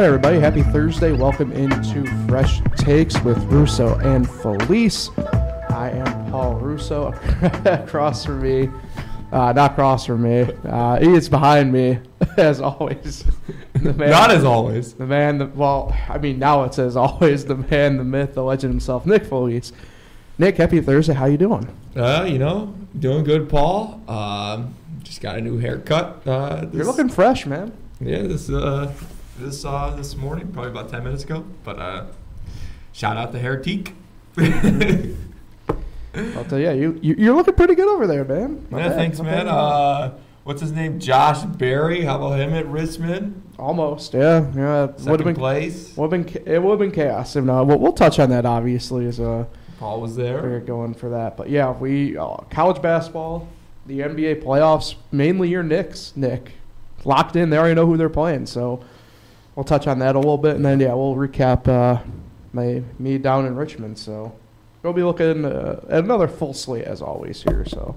right, everybody. Happy Thursday. Welcome into Fresh Takes with Russo and Felice. I am Paul Russo. across from me, uh, not across from me. Uh, he is behind me, as always. The man, not as always. The man. The, well, I mean, now it's as always. The man, the myth, the legend himself, Nick Felice. Nick, happy Thursday. How you doing? Uh, you know, doing good, Paul. Um, just got a new haircut. Uh, You're looking fresh, man. Yeah, this uh, this uh, this morning, probably about ten minutes ago. But uh, shout out to Hairtique. I'll tell you, you you're looking pretty good over there, man. Not yeah, bad. thanks, Not man. Uh, what's his name? Josh Berry. How about him at Richmond? Almost, yeah, yeah. Second would have been place. Would have been it would have been chaos. If not, we'll, we'll touch on that obviously as a. Paul was there. We're going for that, but yeah, we uh, college basketball, the NBA playoffs, mainly your Knicks, Nick, locked in. They already know who they're playing, so we'll touch on that a little bit, and then yeah, we'll recap uh, my me down in Richmond. So we'll be looking uh, at another full slate as always here. So,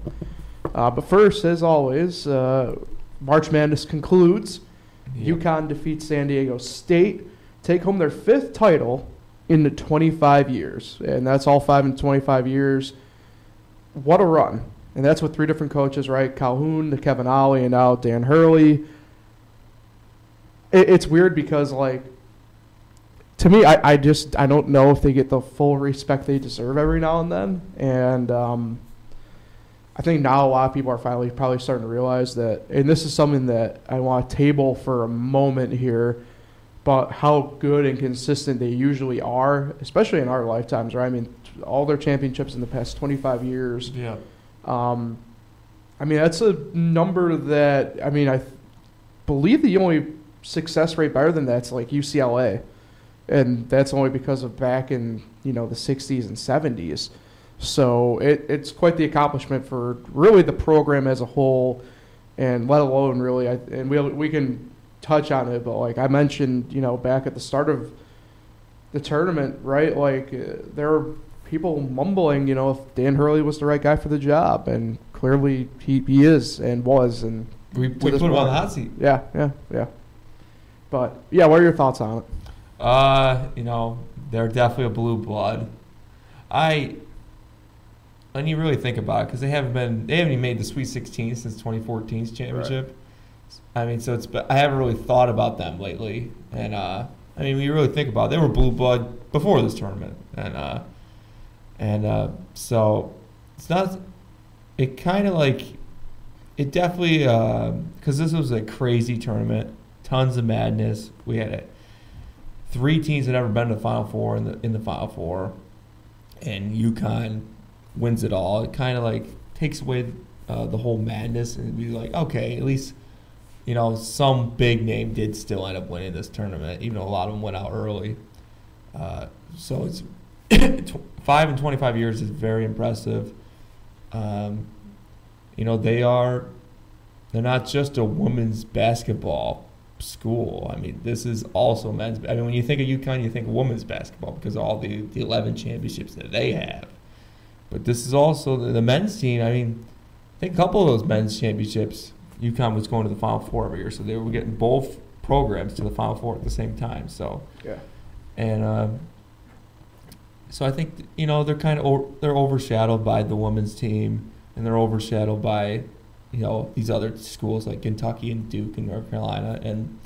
uh, but first, as always, uh, March Madness concludes. Yep. UConn defeats San Diego State, take home their fifth title in the 25 years, and that's all five in 25 years. What a run! And that's with three different coaches, right? Calhoun, Kevin Ollie, and now Dan Hurley. It, it's weird because like to me, I, I just I don't know if they get the full respect they deserve every now and then, and um, I think now a lot of people are finally probably starting to realize that, and this is something that I want to table for a moment here, but how good and consistent they usually are, especially in our lifetimes, right? I mean, all their championships in the past 25 years. Yeah. Um, I mean, that's a number that I mean I th- believe the only success rate better than that's like UCLA and that's only because of back in you know the 60s and 70s. So it, it's quite the accomplishment for really the program as a whole, and let alone really. and we we can touch on it, but like I mentioned, you know, back at the start of the tournament, right? Like uh, there were people mumbling, you know, if Dan Hurley was the right guy for the job, and clearly he, he is and was, and we, we put him on the hot seat. Yeah, yeah, yeah. But yeah, what are your thoughts on it? Uh, you know, they're definitely a blue blood. I, when you really think about it, because they haven't been, they haven't even made the Sweet 16 since 2014's championship. Right. I mean, so it's, I haven't really thought about them lately, and uh, I mean, when you really think about it, they were blue blood before this tournament, and uh, and uh, so it's not, it kind of like, it definitely, because uh, this was a crazy tournament, tons of madness. We had it three teams had never been to the Final Four in the in the Final Four, and UConn wins it all. It kind of like takes away uh, the whole madness and be like, okay, at least you know some big name did still end up winning this tournament, even though a lot of them went out early. Uh, so it's five and twenty five years is very impressive. Um, you know they are they're not just a women's basketball school. I mean, this is also men's. I mean, when you think of UConn, you think of women's basketball because of all the, the 11 championships that they have. But this is also the, the men's team. I mean, I think a couple of those men's championships, UConn was going to the Final Four every year, so they were getting both programs to the Final Four at the same time. So yeah, and um, so I think you know they're kind of they're overshadowed by the women's team, and they're overshadowed by you know these other schools like Kentucky and Duke and North Carolina, and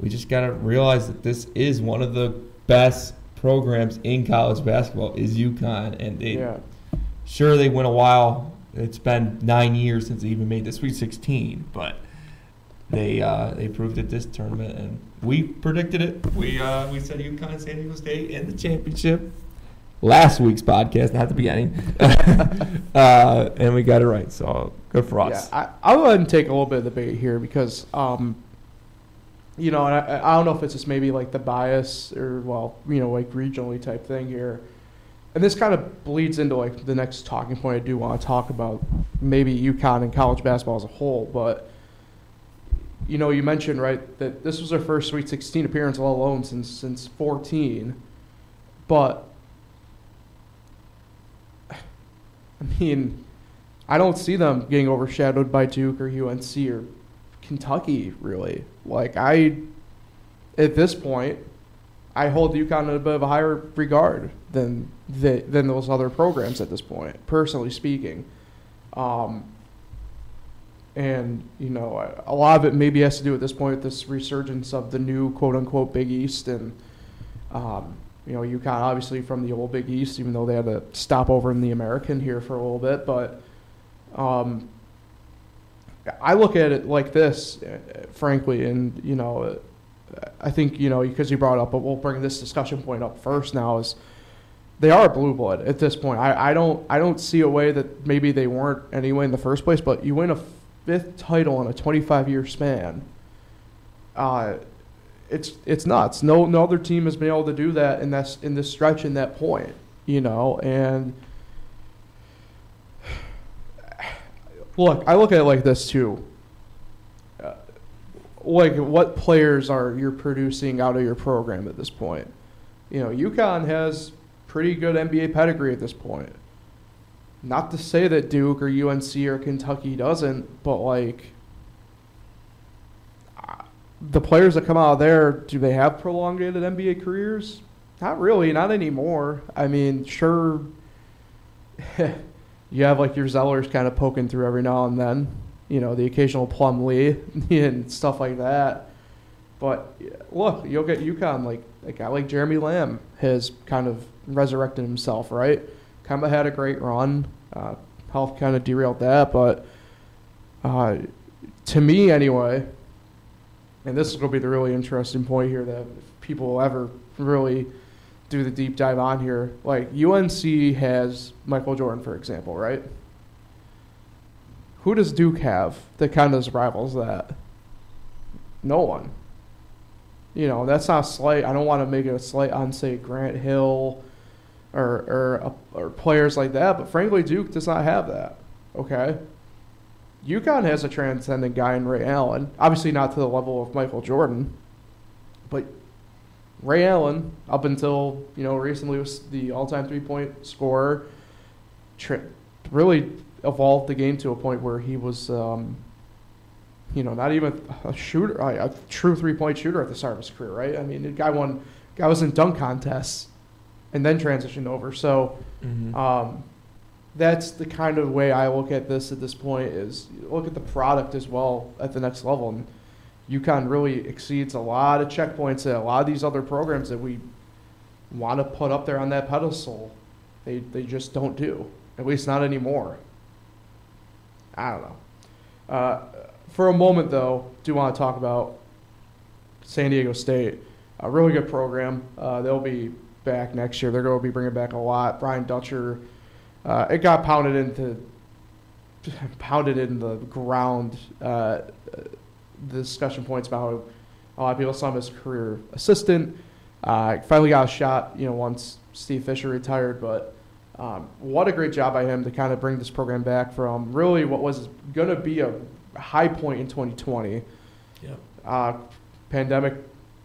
we just got to realize that this is one of the best programs in college basketball is UConn, and they yeah. sure they went a while. It's been nine years since they even made the Sweet 16, but they uh, they proved it this tournament, and we predicted it. We uh, we said UConn, San Diego State in the championship last week's podcast, not the beginning, uh, and we got it right. So good for us. Yeah, I, will go ahead and take a little bit of the bait here because, um, you know, I, I don't know if it's just maybe like the bias or well, you know, like regionally type thing here. And this kind of bleeds into like the next talking point I do want to talk about, maybe UConn and college basketball as a whole. But you know, you mentioned right that this was their first Sweet 16 appearance, all alone since since 14. But I mean, I don't see them getting overshadowed by Duke or UNC or Kentucky, really. Like, I. at this point, I hold UConn in a bit of a higher regard than the, than those other programs at this point, personally speaking. Um, and you know, a lot of it maybe has to do at this point with this resurgence of the new quote unquote Big East, and um, you know, UConn obviously from the old Big East, even though they had to stop over in the American here for a little bit, but. Um, I look at it like this, frankly, and you know, I think you know because you brought up, but we'll bring this discussion point up first. Now is they are blue blood at this point. I, I don't I don't see a way that maybe they weren't anyway in the first place, but you win a fifth title in a 25 year span. Uh, it's it's nuts. No no other team has been able to do that in this in this stretch in that point, you know, and look, I look at it like this too. Uh, like, what players are you producing out of your program at this point? You know, UConn has pretty good NBA pedigree at this point. Not to say that Duke or UNC or Kentucky doesn't, but like the players that come out of there, do they have prolongated NBA careers? Not really, not anymore. I mean, sure. you have like your Zellers kind of poking through every now and then, you know, the occasional Plumlee and stuff like that. But look, you'll get UConn like a guy like Jeremy Lamb has kind of resurrected himself, right? Kemba had a great run. Uh, health kind of derailed that, but uh, to me anyway, and this is going to be the really interesting point here that if people will ever really do the deep dive on here. Like UNC has Michael Jordan, for example, right? Who does Duke have that kind of rivals that? No one. You know, that's not slight. I don't want to make it a slight on, say, Grant Hill or, or, or players like that, but frankly, Duke does not have that. Okay? UConn has a transcendent guy in Ray Allen. Obviously, not to the level of Michael Jordan, but Ray Allen, up until you know recently, was the all-time three-point scorer. Tri- really evolved the game to a point where he was, um, you know, not even a shooter, a true three-point shooter at the start of his career. Right? I mean, the guy won, guy was in dunk contests, and then transitioned over. So. Mm-hmm. Um, that's the kind of way I look at this at this point is look at the product as well at the next level. And UConn really exceeds a lot of checkpoints that a lot of these other programs that we want to put up there on that pedestal, they, they just don't do. At least not anymore. I don't know. Uh, for a moment, though, do want to talk about San Diego State. A really good program. Uh, they'll be back next year. They're going to be bringing back a lot. Brian Dutcher, uh, it got pounded into pounded in the ground uh, the discussion points about how a lot of people saw him as career assistant. Uh, finally got a shot, you know, once Steve Fisher retired. But um, what a great job by him to kind of bring this program back from really what was going to be a high point in 2020. Yeah. Uh, pandemic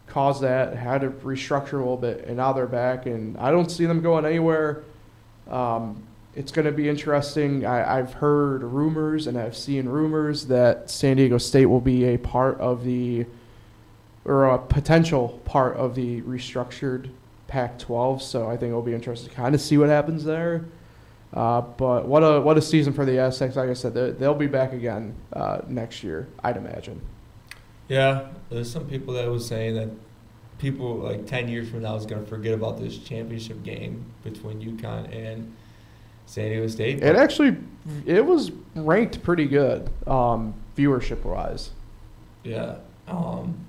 caused that, had to restructure a little bit, and now they're back. And I don't see them going anywhere. Um, it's going to be interesting. I, have heard rumors and I've seen rumors that San Diego State will be a part of the, or a potential part of the restructured Pac 12. So I think it'll be interesting to kind of see what happens there. Uh, but what a what a season for the Aztecs! Like I said, they'll be back again uh, next year, I'd imagine. Yeah, there's some people that was saying that people like ten years from now is going to forget about this championship game between UConn and San Diego State. It actually it was ranked pretty good um, viewership wise. Yeah. Um,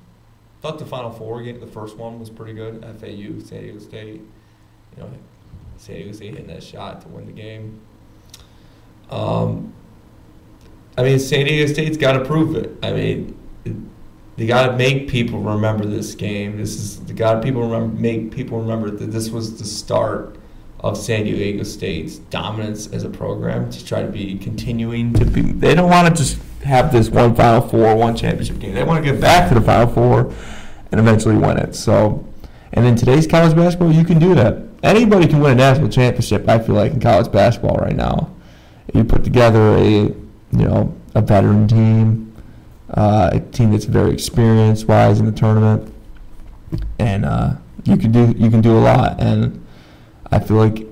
thought the Final Four game, the first one was pretty good. FAU, San Diego State. You know, San Diego State hitting that shot to win the game. Um, I mean, San Diego State's got to prove it. I mean, they got to make people remember this game. This is they got people remember make people remember that this was the start of San Diego State's dominance as a program to try to be continuing to be. They don't want to just have this one Final Four, one championship game. They want to get back to the Final Four and eventually win it. So, and in today's college basketball, you can do that. Anybody can win a national championship. I feel like in college basketball right now, you put together a you know a veteran team, uh, a team that's very experienced wise in the tournament. and uh, you can do you can do a lot. And I feel like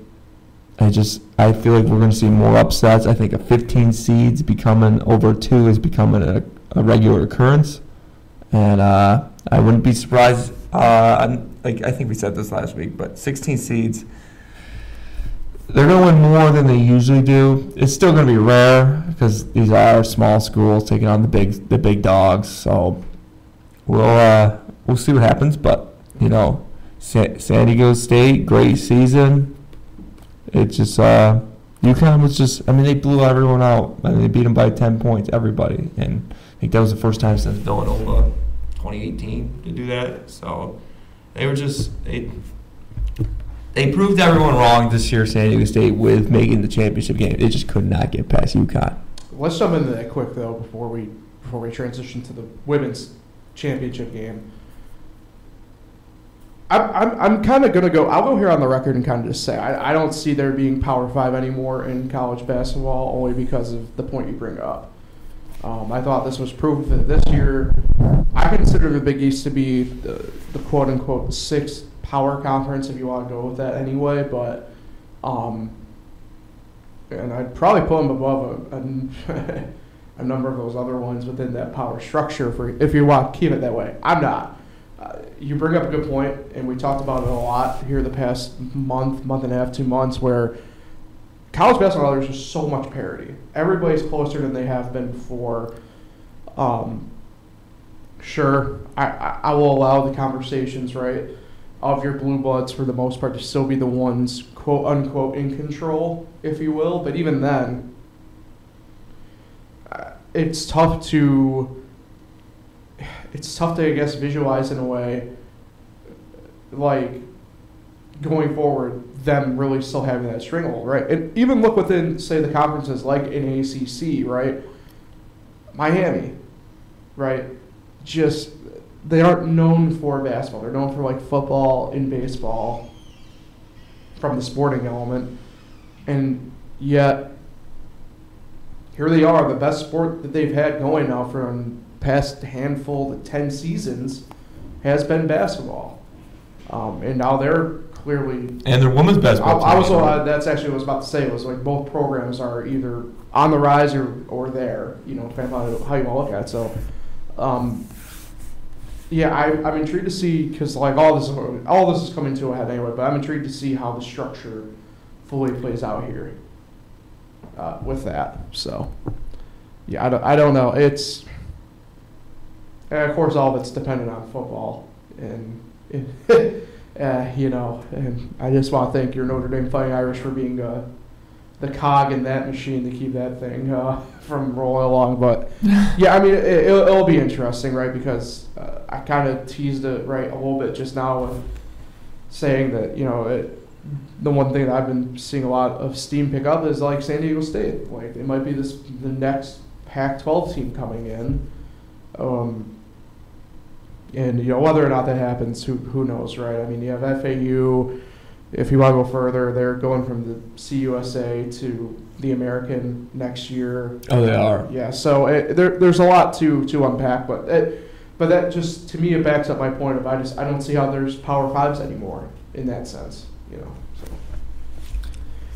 I just I feel like we're going to see more upsets. I think a 15 seeds becoming over two is becoming a, a regular occurrence, and uh, I wouldn't be surprised. Uh, like I think we said this last week, but 16 seeds. They're going to win more than they usually do. It's still going to be rare because these are small schools taking on the big the big dogs. So we'll uh, we'll see what happens. But you know, San, Diego State, great season. It just uh, UConn was just. I mean, they blew everyone out. I mean, they beat them by 10 points, everybody, and I think that was the first time since Villanova, 2018, to do that. So they were just they they proved everyone wrong this year, San Diego State, with making the championship game. They just could not get past UConn. Let's jump into that quick though before we before we transition to the women's championship game. I'm, I'm, I'm kind of going to go, I'll go here on the record and kind of just say I, I don't see there being Power Five anymore in college basketball only because of the point you bring up. Um, I thought this was proof that this year, I consider the Big East to be the, the quote unquote sixth power conference, if you want to go with that anyway, but. Um, and I'd probably put them above a, a, a, number of those other ones within that power structure for if you want to keep it that way. I'm not. You bring up a good point, and we talked about it a lot here the past month, month and a half, two months, where college basketball there's just so much parity. Everybody's closer than they have been before. Um, sure, I, I, I will allow the conversations, right, of your blue bloods for the most part to still be the ones quote unquote in control, if you will. But even then, uh, it's tough to it's tough to I guess visualize in a way like going forward them really still having that stranglehold, right? And even look within say the conferences like in ACC, right? Miami, right? Just they aren't known for basketball. They're known for like football and baseball from the sporting element. And yet here they are, the best sport that they've had going now for the past handful to 10 seasons has been basketball. Um, and now they're clearly and their women's basketball. I, I was uh, that's actually what I was about to say It was like both programs are either on the rise or, or there, you know, depending on how you want to look at it. So, um, yeah, I, I'm intrigued to see because like all this all this is coming to a head anyway. But I'm intrigued to see how the structure fully plays out here uh, with that. So, yeah, I don't, I don't know. It's and of course all of it's dependent on football and. uh, you know, and I just want to thank your Notre Dame Fighting Irish for being uh, the cog in that machine to keep that thing uh, from rolling along. But yeah, I mean, it, will it'll be interesting, right? Because uh, I kind of teased it right a little bit just now with saying that you know it, the one thing that I've been seeing a lot of steam pick up is like San Diego State. Like it might be this the next Pac-12 team coming in. Um, and you know whether or not that happens, who who knows, right? I mean, you have FAU. If you want to go further, they're going from the CUSA to the American next year. Oh, they are. Yeah. So it, there, there's a lot to to unpack, but it, but that just to me it backs up my point of I just I don't see how there's Power Fives anymore in that sense, you know.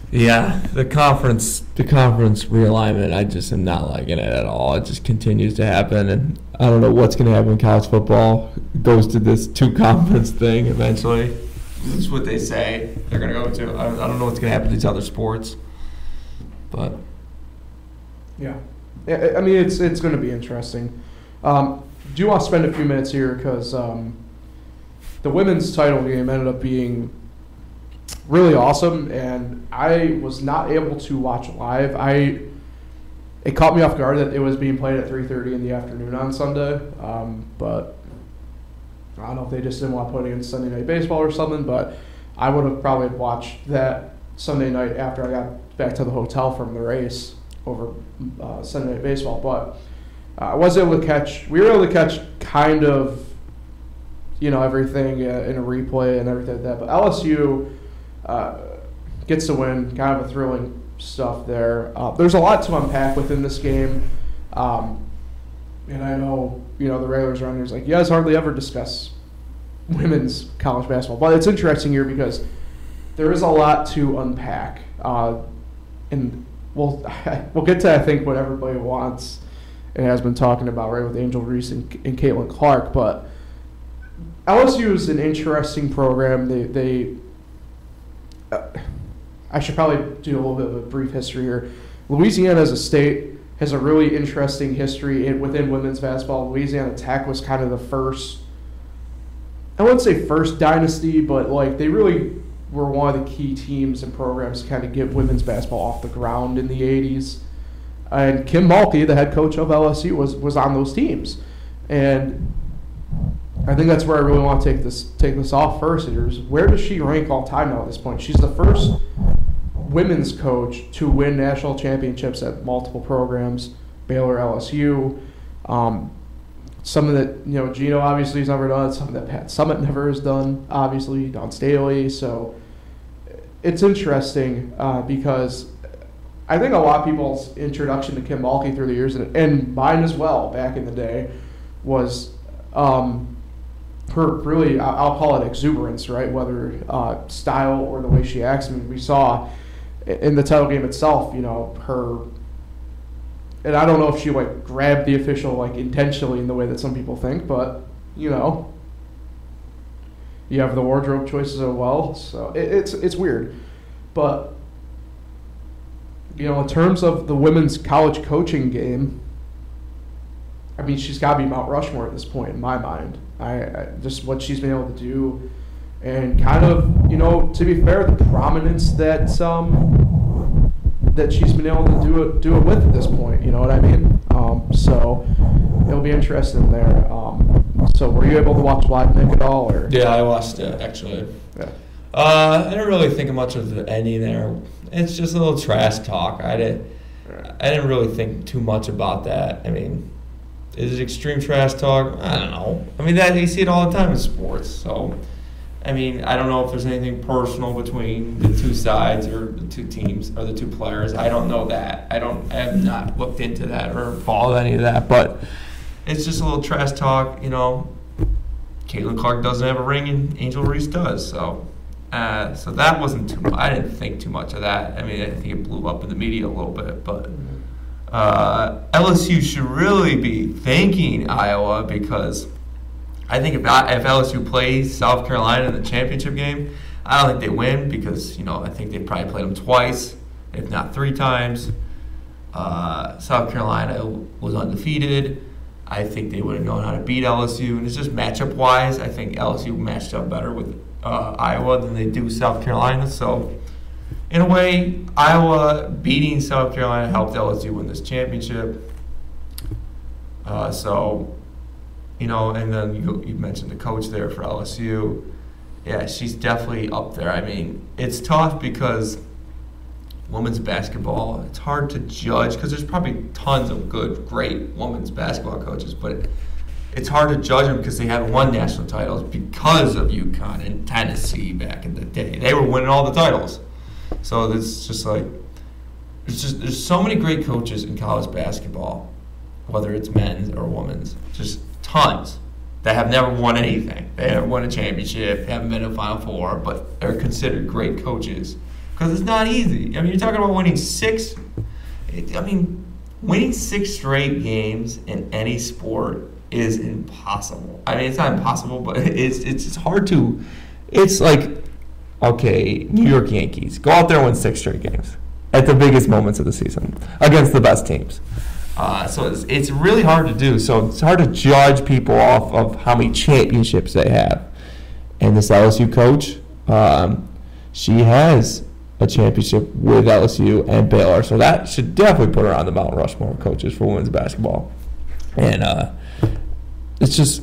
Yeah, the conference, the conference realignment, I just am not liking it at all. It just continues to happen, and I don't know what's going to happen in college football. Goes to this two conference thing eventually. This is what they say they're going to go to. I, I don't know what's going to happen to these other sports, but yeah, I mean it's it's going to be interesting. Um, do you want to spend a few minutes here because um, the women's title game ended up being really awesome, and I was not able to watch live. I it caught me off guard that it was being played at 3:30 in the afternoon on Sunday, um, but I don't know if they just didn't want to put it in Sunday night baseball or something. But I would have probably watched that Sunday night after I got back to the hotel from the race over uh, Sunday night baseball. But I was able to catch. We were able to catch kind of, you know, everything uh, in a replay and everything like that. But LSU gets the win. Kind of a thrilling stuff there. Uh, there's a lot to unpack within this game. Um, and I know, you know, the regulars around here is like, you guys hardly ever discuss women's college basketball. But it's interesting here because there is a lot to unpack, uh, and we'll we'll get to I think what everybody wants and has been talking about right with Angel Reese and, and Caitlin Clark, but. LSU is an interesting program. They, they I should probably do a little bit of a brief history here. Louisiana as a state has a really interesting history in, within women's basketball. Louisiana Tech was kind of the first, I wouldn't say first dynasty, but like they really were one of the key teams and programs to kind of get women's basketball off the ground in the 80s. And Kim Mulkey, the head coach of LSU, was, was on those teams. And I think that's where I really want to take this take this off first. Is where does she rank all time now at this point? She's the first women's coach to win national championships at multiple programs, Baylor, LSU. Um, some of that, you know, Gino obviously has never done. Some that Pat Summitt never has done. Obviously, Dawn Staley. So it's interesting uh, because I think a lot of people's introduction to Kim Mulkey through the years, and, and mine as well, back in the day, was. Um, her really, I'll call it exuberance, right? Whether uh, style or the way she acts. I mean, we saw in the title game itself, you know, her. And I don't know if she like grabbed the official like intentionally in the way that some people think, but you know, you have the wardrobe choices as well, so it, it's it's weird, but you know, in terms of the women's college coaching game, I mean, she's got to be Mount Rushmore at this point in my mind. I, I, just what she's been able to do, and kind of you know to be fair, the prominence that um, that she's been able to do it do it with at this point. You know what I mean? Um, so it'll be interesting there. Um, so were you able to watch live Nick at all? Or yeah, I watched it actually. Yeah. Uh, I didn't really think much of the ending there. It's just a little trash talk. I didn't. I didn't really think too much about that. I mean, is it extreme trash talk? I don't know. I mean, that you see it all the time in sports. So, I mean, I don't know if there's anything personal between the two sides or the two teams or the two players. I don't know that. I don't. I have not looked into that or followed any of that. But it's just a little trash talk. You know, Caitlin Clark doesn't have a ring, and Angel Reese does. So. Uh, so that wasn't too. I didn't think too much of that. I mean, I think it blew up in the media a little bit, but uh, LSU should really be thanking Iowa because I think if, if LSU plays South Carolina in the championship game, I don't think they win because you know I think they probably played them twice, if not three times. Uh, South Carolina was undefeated. I think they would have known how to beat LSU, and it's just matchup wise. I think LSU matched up better with uh, Iowa than they do South Carolina. So in a way, Iowa beating South Carolina helped LSU win this championship. Uh, so, you know, and then you, you mentioned the coach there for LSU. Yeah, she's definitely up there. I mean, it's tough because women's basketball, it's hard to judge because there's probably tons of good, great women's basketball coaches, but it's hard to judge them because they haven't won national titles because of UConn and Tennessee back in the day. They were winning all the titles. So it's just like there's just there's so many great coaches in college basketball, whether it's men's or women's, just tons that have never won anything. They haven't won a championship, haven't been in a Final Four, but are considered great coaches because it's not easy. I mean, you're talking about winning six. I mean, winning six straight games in any sport is impossible. I mean, it's not impossible, but it's it's, it's hard to. It's like okay, New York Yankees, go out there and win six straight games at the biggest moments of the season against the best teams. Uh, so it's, it's really hard to do. So it's hard to judge people off of how many championships they have. And this LSU coach, um, she has a championship with LSU and Baylor. So that should definitely put her on the Mount Rushmore coaches for women's basketball. And uh, it's just,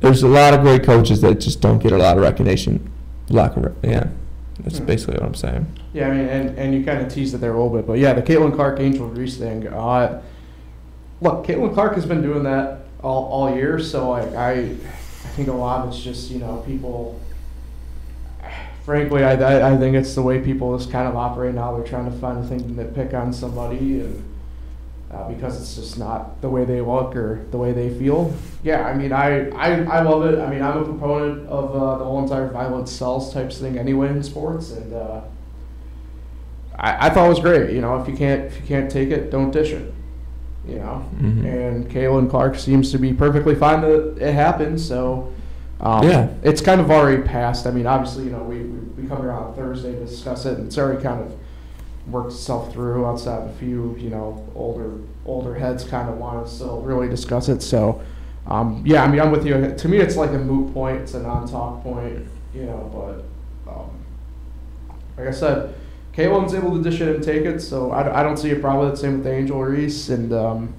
there's a lot of great coaches that just don't get a lot of recognition Lack of, yeah. That's basically what I'm saying. Yeah, I mean, and, and you kind of teased it there a little bit, but yeah, the Caitlin Clark Angel Reese thing. Uh, look, Caitlin Clark has been doing that all, all year, so like I, I think a lot of it's just you know people. Frankly, I, I think it's the way people just kind of operate now. They're trying to find a thing to nitpick on somebody, and uh, because it's just not the way they look or the way they feel. Yeah, I mean, I, I, I love it. I mean, I'm a proponent of uh, the whole entire violence sells types thing anyway in sports, and uh, I, I thought it was great. You know, if you can't if you can't take it, don't dish it. You know, Mhm. and Caitlin Clark seems to be perfectly fine that it happened. So. Um, Yeah. it's kind of already passed. I mean, obviously, you know, we, we, we come here on Thursday to discuss it, and it's already kind of worked itself through outside of a few, you know, older older heads kind of want to still really discuss it. So, um, yeah, I mean, I'm with you. To me, it's like a moot point. It's a non-talk point, you know. But um, like I said, Caitlin's able to dish it and take it, so I, I don't see a problem with it. Same with Angel Reese, and um,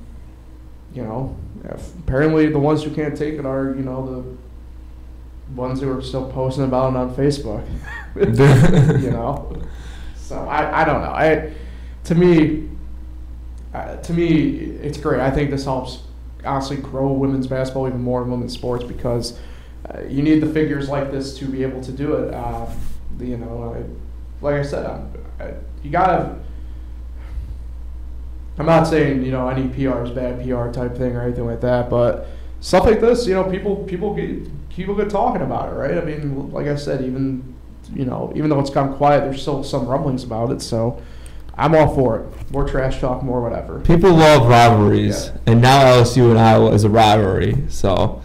you know, apparently the ones who can't take it are, you know, the ones who are still posting about it on Facebook. you know, so I, I don't know. I to me, uh, to me, it's great. I think this helps honestly grow women's basketball even more in women's sports because uh, you need the figures like this to be able to do it. Uh, you know, I, like I said, I, you gotta. I'm not saying you know any PR is bad PR type thing or anything like that, but stuff like this, you know, people people get people get talking about it, right? I mean, like I said, even you know, even though it's gone quiet, there's still some rumblings about it. So I'm all for it. More trash talk, more whatever. People love rivalries, Yeah. and now LSU and Iowa is a rivalry. So,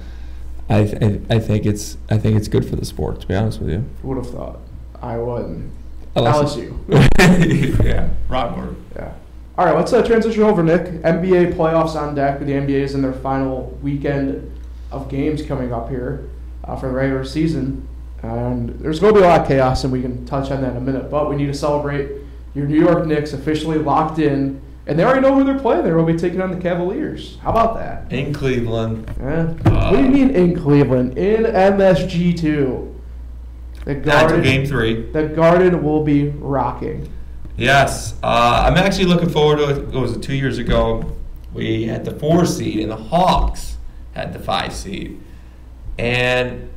I, I I think it's I think it's good for the sport. To be honest with you, Who would have thought? Iowa and LSU. LSU. yeah, rivalry. Yeah. All right, let's uh, transition over, Nick. NBA playoffs on deck. With the NBA is in their final weekend of games coming up here uh, for the regular season. And there's going to be a lot of chaos, and we can touch on that in a minute. But we need to celebrate your New York Knicks officially locked in, and they already know who they're playing. They're going to be taking on the Cavaliers. How about that? In Cleveland, Eh? what do you mean in Cleveland? In MSG2. The Garden, Game Three. the Garden will be rocking. Yes, uh, I'm actually looking forward to it. It was two years ago. We had the four seed, and the Hawks had the five seed, and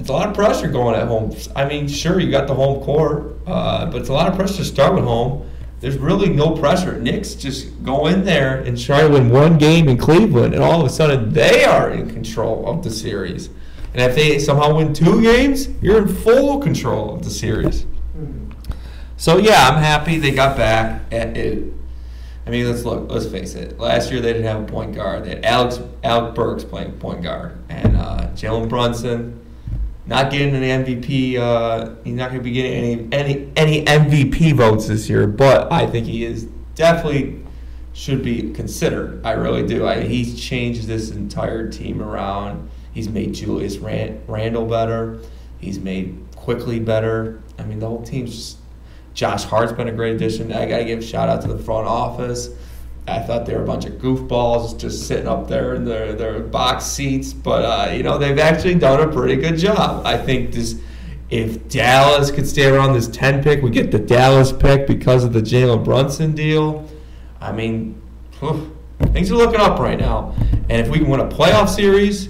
it's a lot of pressure going at home. I mean, sure, you got the home court, uh, but it's a lot of pressure to start with home. There's really no pressure. Knicks just go in there and try to win one game in Cleveland, and all of a sudden they are in control of the series. And if they somehow win two games, you're in full control of the series. So yeah, I'm happy they got back. It, it, I mean, let's look. Let's face it. Last year they didn't have a point guard. They had Alex Alec Burks playing point guard, and uh, Jalen Brunson not getting an MVP. Uh, he's not going to be getting any any any MVP votes this year, but I think he is definitely should be considered. I really do. I, he's changed this entire team around. He's made Julius Rand, Randle better. He's made Quickley better. I mean, the whole team's just. Josh Hart's been a great addition. I got to give a shout out to the front office. I thought they were a bunch of goofballs just sitting up there in their, their box seats, but uh, you know they've actually done a pretty good job. I think this, if Dallas could stay around this ten pick, we get the Dallas pick because of the Jalen Brunson deal. I mean, whew, things are looking up right now, and if we can win a playoff series,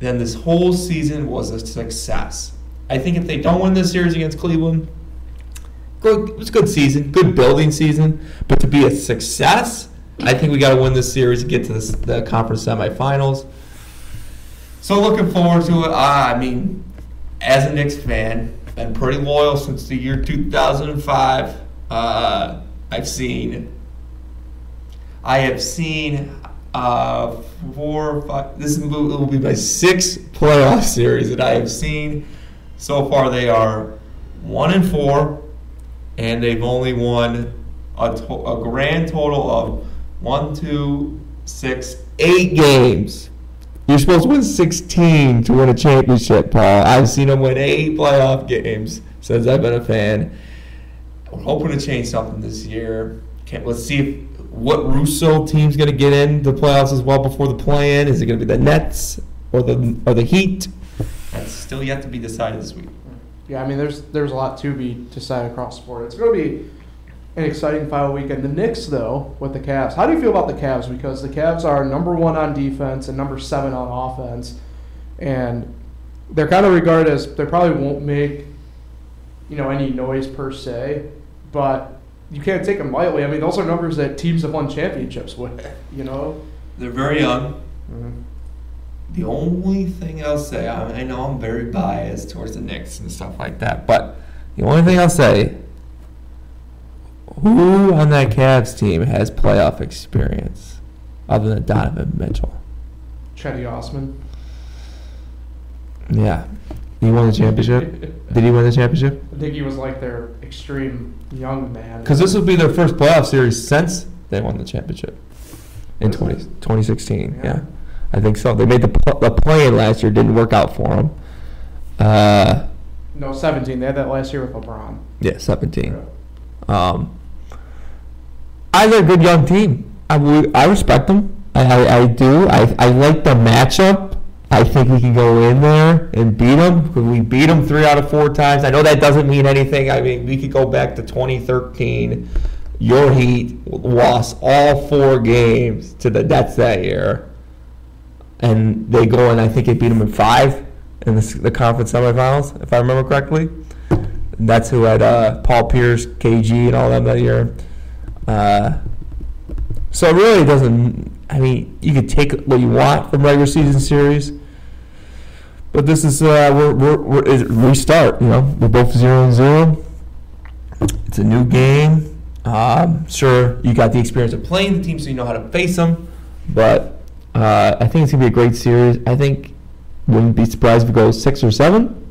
then this whole season was a success. I think if they don't win this series against Cleveland, good, it was a good season, good building season. But to be a success, I think we got to win this series to get to this, the conference semifinals. So looking forward to it. I mean, as a Knicks fan, been pretty loyal since the year 2005. Uh, I've seen, I have seen uh, four, five. This will be my sixth playoff series that I have seen. So far, they are one and four and they've only won a, to- a grand total of one, two, six, eight games. You're supposed to win 16 to win a championship, Paul. I've seen them win eight playoff games since I've been a fan. We're hoping to change something this year. Can't, let's see if, what Russo team's going to get in the playoffs as well before the play-in. Is it going to be the Nets or the or the Heat? That's still yet to be decided this week. Yeah, I mean, there's there's a lot to be decided across the board. It's going to be an exciting final weekend. The Knicks, though, with the Cavs. How do you feel about the Cavs? Because the Cavs are number one on defense and number seven on offense, and they're kind of regarded as they probably won't make, you know, any noise per se, but you can't take them lightly. I mean, those are numbers that teams have won championships with. You know. They're very young. Mhm. The only thing I'll say, I, I know I'm very biased towards the Knicks and stuff like that, but the only thing I'll say, who on that Cavs team has playoff experience other than Donovan Mitchell? Cedi Osman. Yeah. He won the championship? Did he win the championship? I think he was like their extreme young man. Because this will be their first playoff series since they won the championship in 20, 2016. Yeah. Yeah. I think so. They made the, pl- the play in last year, didn't work out for them. Uh, no, 17. They had that last year with LeBron. yeah, 17. Um, They're a good young team. I, I respect them. I, I, I do. I, I like the matchup. I think we can go in there and beat them we beat them three out of four times. I know that doesn't mean anything. I mean, we could go back to 2013. Your Heat lost all four games to the Nets that year, and they go and I think they beat them in five in the, the conference semifinals, if I remember correctly. That's who had uh, Paul Pierce, KG, and all them that year. Uh, so it really doesn't. I mean, you could take what you want from regular season series, but this is uh, we're, we're, we're restart. You know, we're both zero and zero. It's a new game. Um, sure, you got the experience of playing the team, so you know how to face them. But uh, I think it's gonna be a great series. I think wouldn't be surprised if it goes six or seven.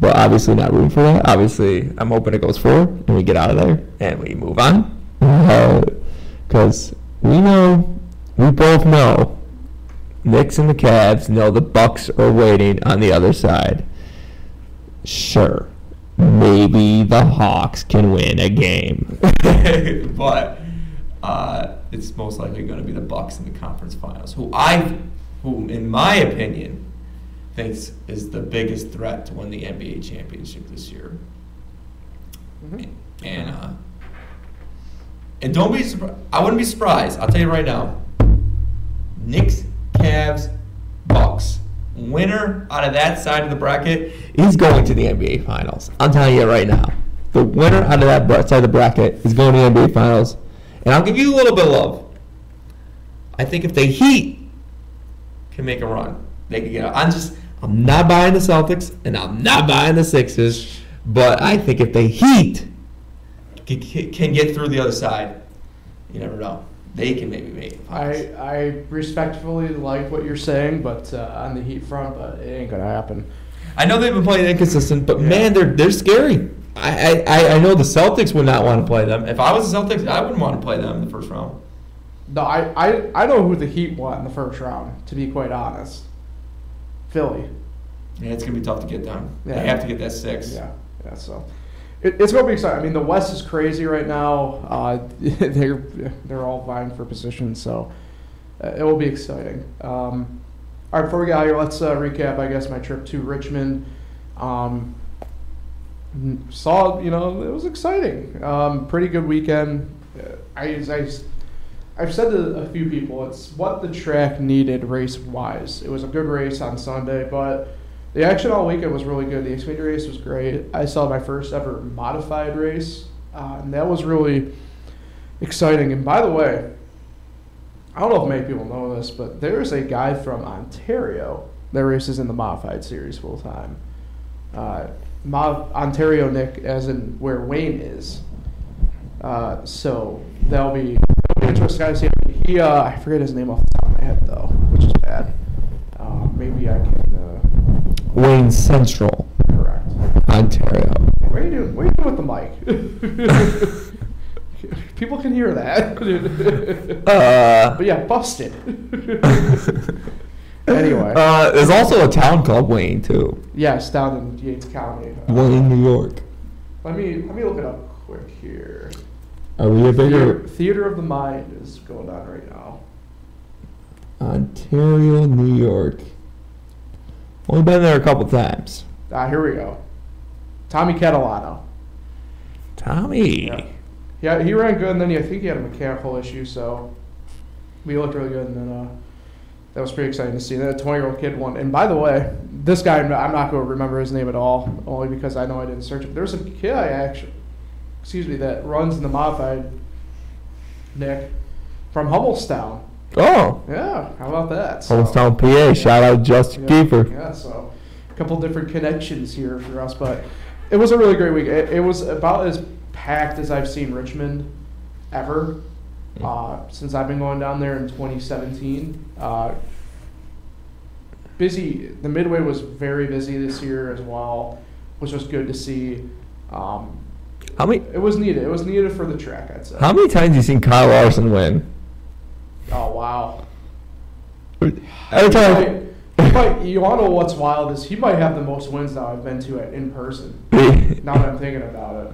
But obviously not room for that. Obviously, I'm hoping it goes four and we get out of there and we move on. Because we know, we both know, Knicks and the Cavs know the Bucks are waiting on the other side. Sure, maybe the Hawks can win a game, but uh, it's most likely going to be the Bucks in the conference finals, who I, who in my opinion, thinks is the biggest threat to win the NBA championship this year. Mhm. And uh, and don't be surprised. I wouldn't be surprised. I'll tell you right now. Knicks, Cavs, Bucks. Winner out of that side of the bracket is going to the NBA Finals. I'm telling you right now. The winner out of that side of the bracket is going to the NBA Finals. And I'll give you a little bit of love. I think if the Heat can make a run, they can get out. I'm just, I'm not buying the Celtics and I'm not buying the Sixers. But I think if the Heat can, can get through the other side, you never know. They can maybe make it. I, I respectfully like what you're saying, but uh, on the Heat front, but it ain't gonna happen. I know they've been playing inconsistent, but Yeah. man, they're they're scary. I, I, I know the Celtics would not want to play them. If I was the Celtics, I wouldn't want to play them in the first round. No, I, I, I know who the Heat want in the first round. To be quite honest, Philly. Yeah, it's gonna be tough to get them. Yeah. They have to get that six. Yeah, yeah. So it, it's gonna be exciting. I mean, the West is crazy right now. Uh, they're they're all vying for position, so uh, it will be exciting. Um, all right, before we get out here, let's uh, recap. I guess my trip to Richmond. Um, saw you know it was exciting. Um, pretty good weekend. Uh, I, I I've said to a few people, it's what the track needed race wise. It was a good race on Sunday, but the action all weekend was really good. The Xfinity race was great. I saw my first ever modified race, uh, and that was really exciting. And by the way, I don't know if many people know this, but there's a guy from Ontario that races in the modified series full time. Uh, Mod- Ontario Nick, as in where Wayne is. Uh, so that'll be, that'll be interesting to see. He, uh, I forget his name off the top of my head though, which is bad. Uh, maybe I can Wayne Central, correct. Ontario. What are you doing? What are you doing with the mic? People can hear that. Uh, but yeah, busted. Anyway. uh, there's also a town called Wayne too. yes, down in Yates County. Uh, Wayne, New York. Let me let me look it up quick here. Are we a Theater, bigger Theater of the Mind is going on right now. Ontario, New York? Only been there a couple times. Ah, here we go. Tommy Catalano. Tommy. Yeah. Yeah, he ran good, and then he, I think he had a mechanical issue, so we looked really good, and then uh, that was pretty exciting to see. That 20 year old kid won. And by the way, this guy, I'm not, going to remember his name at all, only because I know I didn't search it. There's a kid I actually, excuse me, that runs in the modified. Nick, from Hummelstown. Oh, Yeah, how about that? So- Homestown, PA. Shout out Justin yeah, Kiefer. Yeah, so a couple different connections here for us, but it was a really great week. It, it was about as packed as I've seen Richmond ever uh, since I've been going down there in 2017. Uh, busy. The midway was very busy this year as well, which was good to see. Um, How many? it was needed. It was needed for the track, I'd say. How many times you seen Kyle Larson win? Oh wow. Every time. Might, you want to know what's wild is he might have the most wins now I've been to it in person. Now that I'm thinking about it,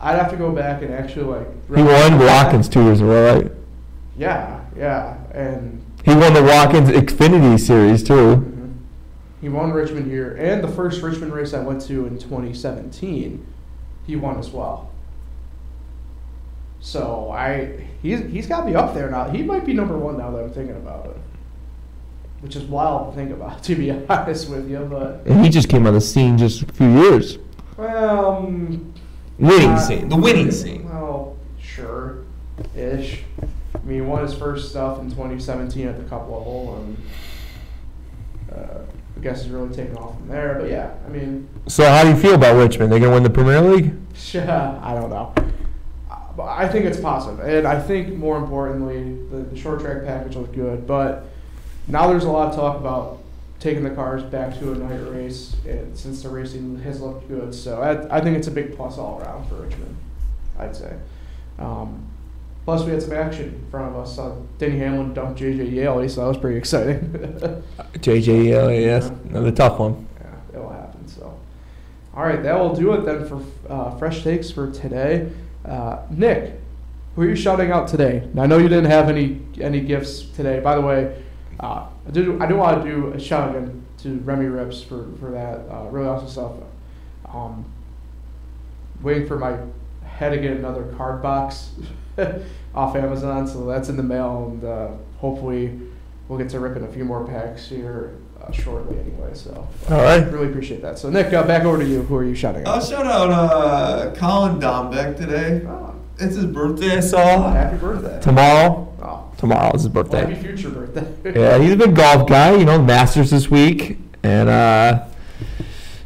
I'd have to go back and actually like. he won Watkins two years in a row, right? Yeah, yeah, and He won the Watkins Xfinity Series too. mhm. he won Richmond here, and the first Richmond race I went to in 2017, he won as well. So I, he's he's got me up there now. He might be number one now that I'm thinking about it, which is wild to think about, to be honest with you. But And he just came on the scene just a few years. well, um, Winning Uh, scene. The winning scene. Well, sure, ish. I mean, he won his first stuff in 2017 at the Cup level, and uh, I guess he's really taken off from there. But yeah, I mean, So how do you feel about Richmond? They gonna win the Premier League? Sha. I don't know. I think it's possible. positive, and I think more importantly, the, the short track package was good. But now there's a lot of talk about taking the cars back to a night race, and since the racing has looked good, so I, I think it's a big plus all around for Richmond. I'd say. Um, plus, we had some action in front of us. Uh, Denny Hamlin dumped JJ Yeley, so that was pretty exciting. JJ, uh, yes, another tough one. Yeah, it'll happen. So, all right, that will do it then for uh, fresh takes for today. Uh, Nick, who are you shouting out today? Now, I know you didn't have any any gifts today. By the way, uh, I do I do want to do a shout out to Remy Rips for for that uh, really awesome stuff. Um, waiting for my head to get another card box off Amazon, so that's in the mail, and uh, hopefully we'll get to ripping a few more packs here uh, shortly anyway. So, All right. really appreciate that. So, Nick, uh, back over to you. Who are you shouting out? I'll shout out uh, Colin Dombeck today. Oh, It's his birthday, I saw. happy birthday! Tomorrow, Oh, tomorrow is his well, happy birthday. future birthday! Yeah, he's a big golf guy. You know, Masters this week, and uh,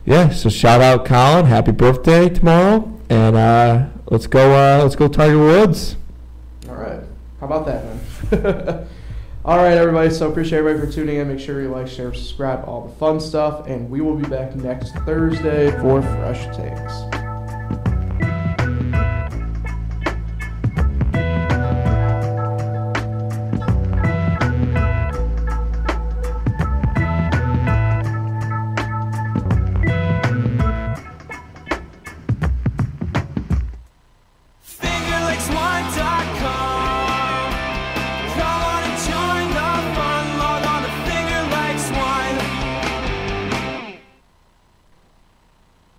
yeah. So shout out Colin. Happy birthday tomorrow, and uh, let's go. Uh, let's go Tiger Woods. All right. How about that, man? all right, everybody. So appreciate everybody for tuning in. Make sure you like, share, subscribe, all the fun stuff, and we will be back next Thursday for fresh takes.